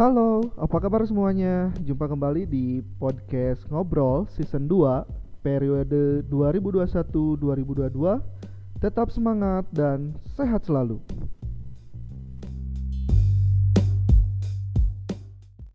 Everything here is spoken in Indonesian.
Halo, apa kabar semuanya? Jumpa kembali di podcast Ngobrol Season 2 periode 2021-2022. Tetap semangat dan sehat selalu.